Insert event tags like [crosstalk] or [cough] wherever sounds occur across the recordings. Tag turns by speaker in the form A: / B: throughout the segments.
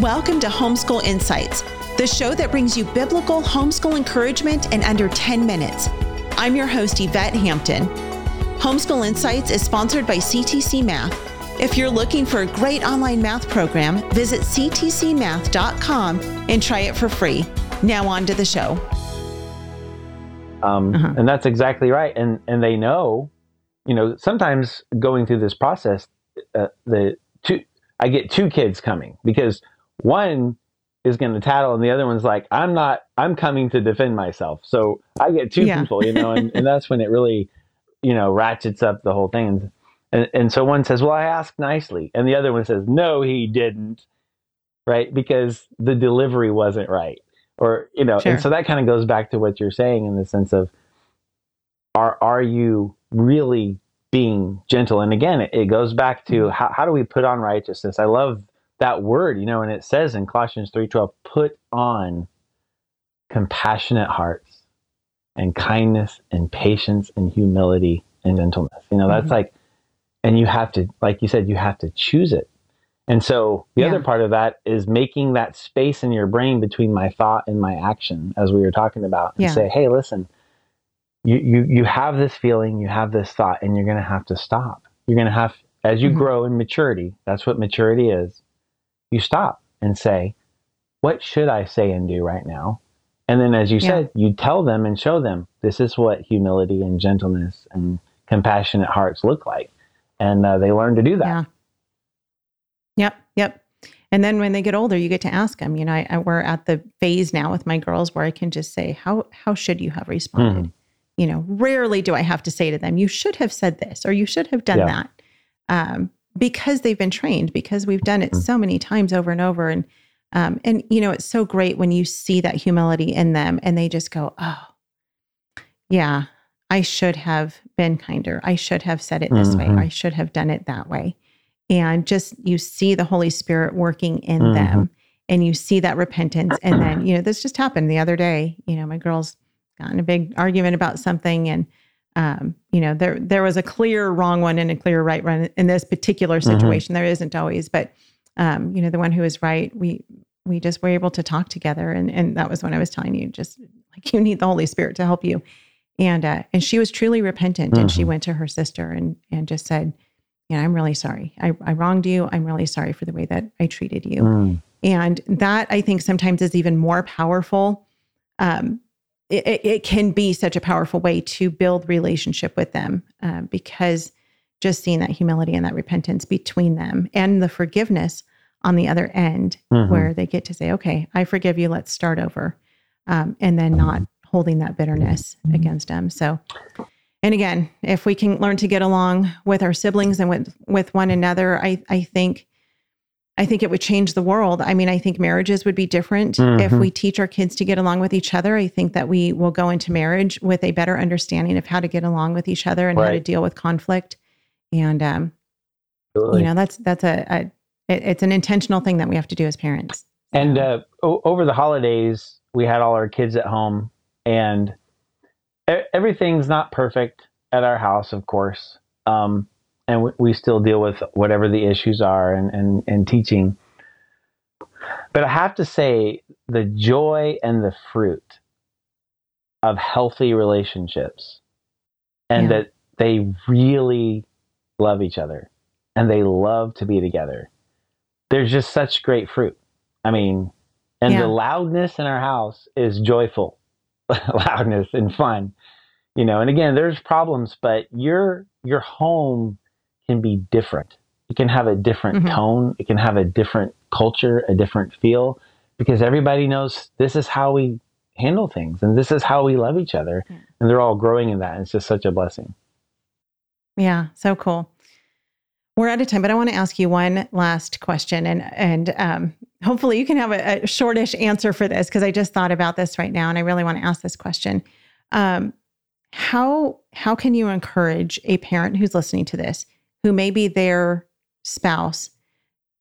A: Welcome to Homeschool Insights, the show that brings you biblical homeschool encouragement in under 10 minutes. I'm your host, Yvette Hampton. Homeschool Insights is sponsored by CTC Math. If you're looking for a great online math program, visit ctcmath.com and try it for free. Now, on to the show.
B: Um, uh-huh. And that's exactly right. And and they know, you know, sometimes going through this process, uh, the two I get two kids coming because one is going to tattle and the other one's like i'm not i'm coming to defend myself. So i get two yeah. people you know and, and that's when it really you know ratchets up the whole thing. And, and so one says well i asked nicely. And the other one says no he didn't. Right? Because the delivery wasn't right. Or you know sure. and so that kind of goes back to what you're saying in the sense of are are you really being gentle? And again it, it goes back to mm-hmm. how, how do we put on righteousness? I love that word, you know, and it says in Colossians 3:12, put on compassionate hearts and kindness and patience and humility and gentleness. You know, that's mm-hmm. like and you have to like you said you have to choose it. And so the yeah. other part of that is making that space in your brain between my thought and my action as we were talking about and yeah. say, "Hey, listen, you you you have this feeling, you have this thought and you're going to have to stop. You're going to have as you mm-hmm. grow in maturity, that's what maturity is you stop and say, what should I say and do right now? And then, as you yeah. said, you tell them and show them this is what humility and gentleness and compassionate hearts look like. And uh, they learn to do that. Yeah.
A: Yep. Yep. And then when they get older, you get to ask them. You know, I, I, we're at the phase now with my girls where I can just say, "How how should you have responded?" Mm. You know, rarely do I have to say to them, "You should have said this," or "You should have done yeah. that." Um, because they've been trained because we've done it mm-hmm. so many times over and over and um, and you know it's so great when you see that humility in them and they just go oh yeah i should have been kinder i should have said it this mm-hmm. way i should have done it that way and just you see the holy spirit working in mm-hmm. them and you see that repentance and then you know this just happened the other day you know my girls got in a big argument about something and um, you know, there there was a clear wrong one and a clear right one in this particular mm-hmm. situation. Mm-hmm. There isn't always, but um, you know, the one who was right, we we just were able to talk together, and and that was when I was telling you, just like you need the Holy Spirit to help you, and uh, and she was truly repentant, mm-hmm. and she mm-hmm. went to her sister and and just said, you know, I'm really sorry, I, I wronged you, I'm really sorry for the way that I treated you, mm. and that I think sometimes is even more powerful um, it, it can be such a powerful way to build relationship with them uh, because just seeing that humility and that repentance between them and the forgiveness on the other end mm-hmm. where they get to say okay i forgive you let's start over um, and then not holding that bitterness against them so and again if we can learn to get along with our siblings and with with one another i i think I think it would change the world. I mean, I think marriages would be different mm-hmm. if we teach our kids to get along with each other. I think that we will go into marriage with a better understanding of how to get along with each other and right. how to deal with conflict. And um, you know, that's that's a, a it, it's an intentional thing that we have to do as parents.
B: And uh, o- over the holidays, we had all our kids at home, and e- everything's not perfect at our house, of course. Um, and we still deal with whatever the issues are and, and, and teaching. But I have to say, the joy and the fruit of healthy relationships, and yeah. that they really love each other and they love to be together. There's just such great fruit. I mean, and yeah. the loudness in our house is joyful [laughs] loudness and fun, you know. And again, there's problems, but your your home can be different. It can have a different mm-hmm. tone. It can have a different culture, a different feel, because everybody knows this is how we handle things and this is how we love each other. Yeah. And they're all growing in that. And it's just such a blessing.
A: Yeah, so cool. We're out of time, but I want to ask you one last question, and and um, hopefully you can have a, a shortish answer for this because I just thought about this right now, and I really want to ask this question. Um, how how can you encourage a parent who's listening to this who maybe their spouse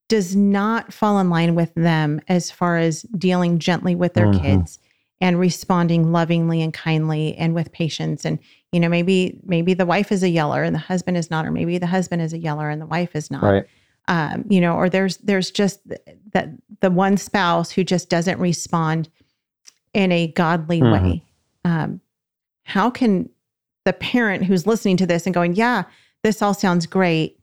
A: does not fall in line with them as far as dealing gently with their mm-hmm. kids and responding lovingly and kindly and with patience and you know maybe maybe the wife is a yeller and the husband is not or maybe the husband is a yeller and the wife is not
B: right.
A: um, you know, or there's there's just that the one spouse who just doesn't respond in a godly mm-hmm. way. Um, how can the parent who's listening to this and going, "Yeah, this all sounds great,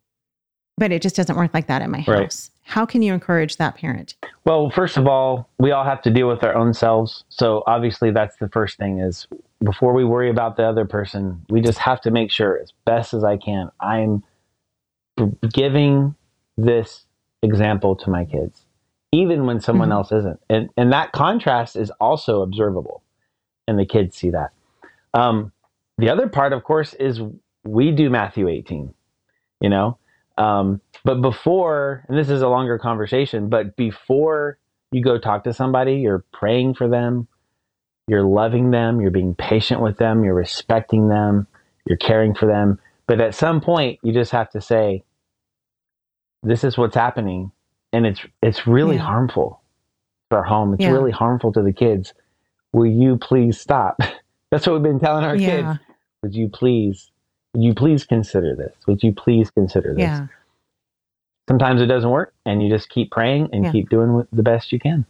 A: but it just doesn't work like that in my house." Right. How can you encourage that parent?
B: Well, first of all, we all have to deal with our own selves. So obviously, that's the first thing is before we worry about the other person, we just have to make sure as best as I can I'm giving this example to my kids, even when someone mm-hmm. else isn't. And, and that contrast is also observable, and the kids see that. Um, the other part, of course, is we do Matthew 18, you know? Um, but before, and this is a longer conversation, but before you go talk to somebody, you're praying for them, you're loving them, you're being patient with them, you're respecting them, you're caring for them. But at some point, you just have to say, this is what's happening and it's it's really yeah. harmful to our home it's yeah. really harmful to the kids will you please stop [laughs] that's what we've been telling our yeah. kids would you please would you please consider this would you please consider this yeah. sometimes it doesn't work and you just keep praying and keep doing the best you can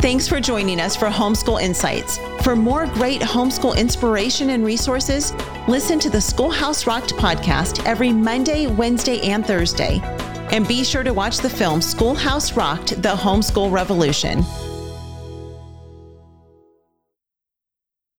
A: Thanks for joining us for Homeschool Insights. For more great homeschool inspiration and resources, listen to the Schoolhouse Rocked podcast every Monday, Wednesday, and Thursday. And be sure to watch the film Schoolhouse Rocked The Homeschool Revolution.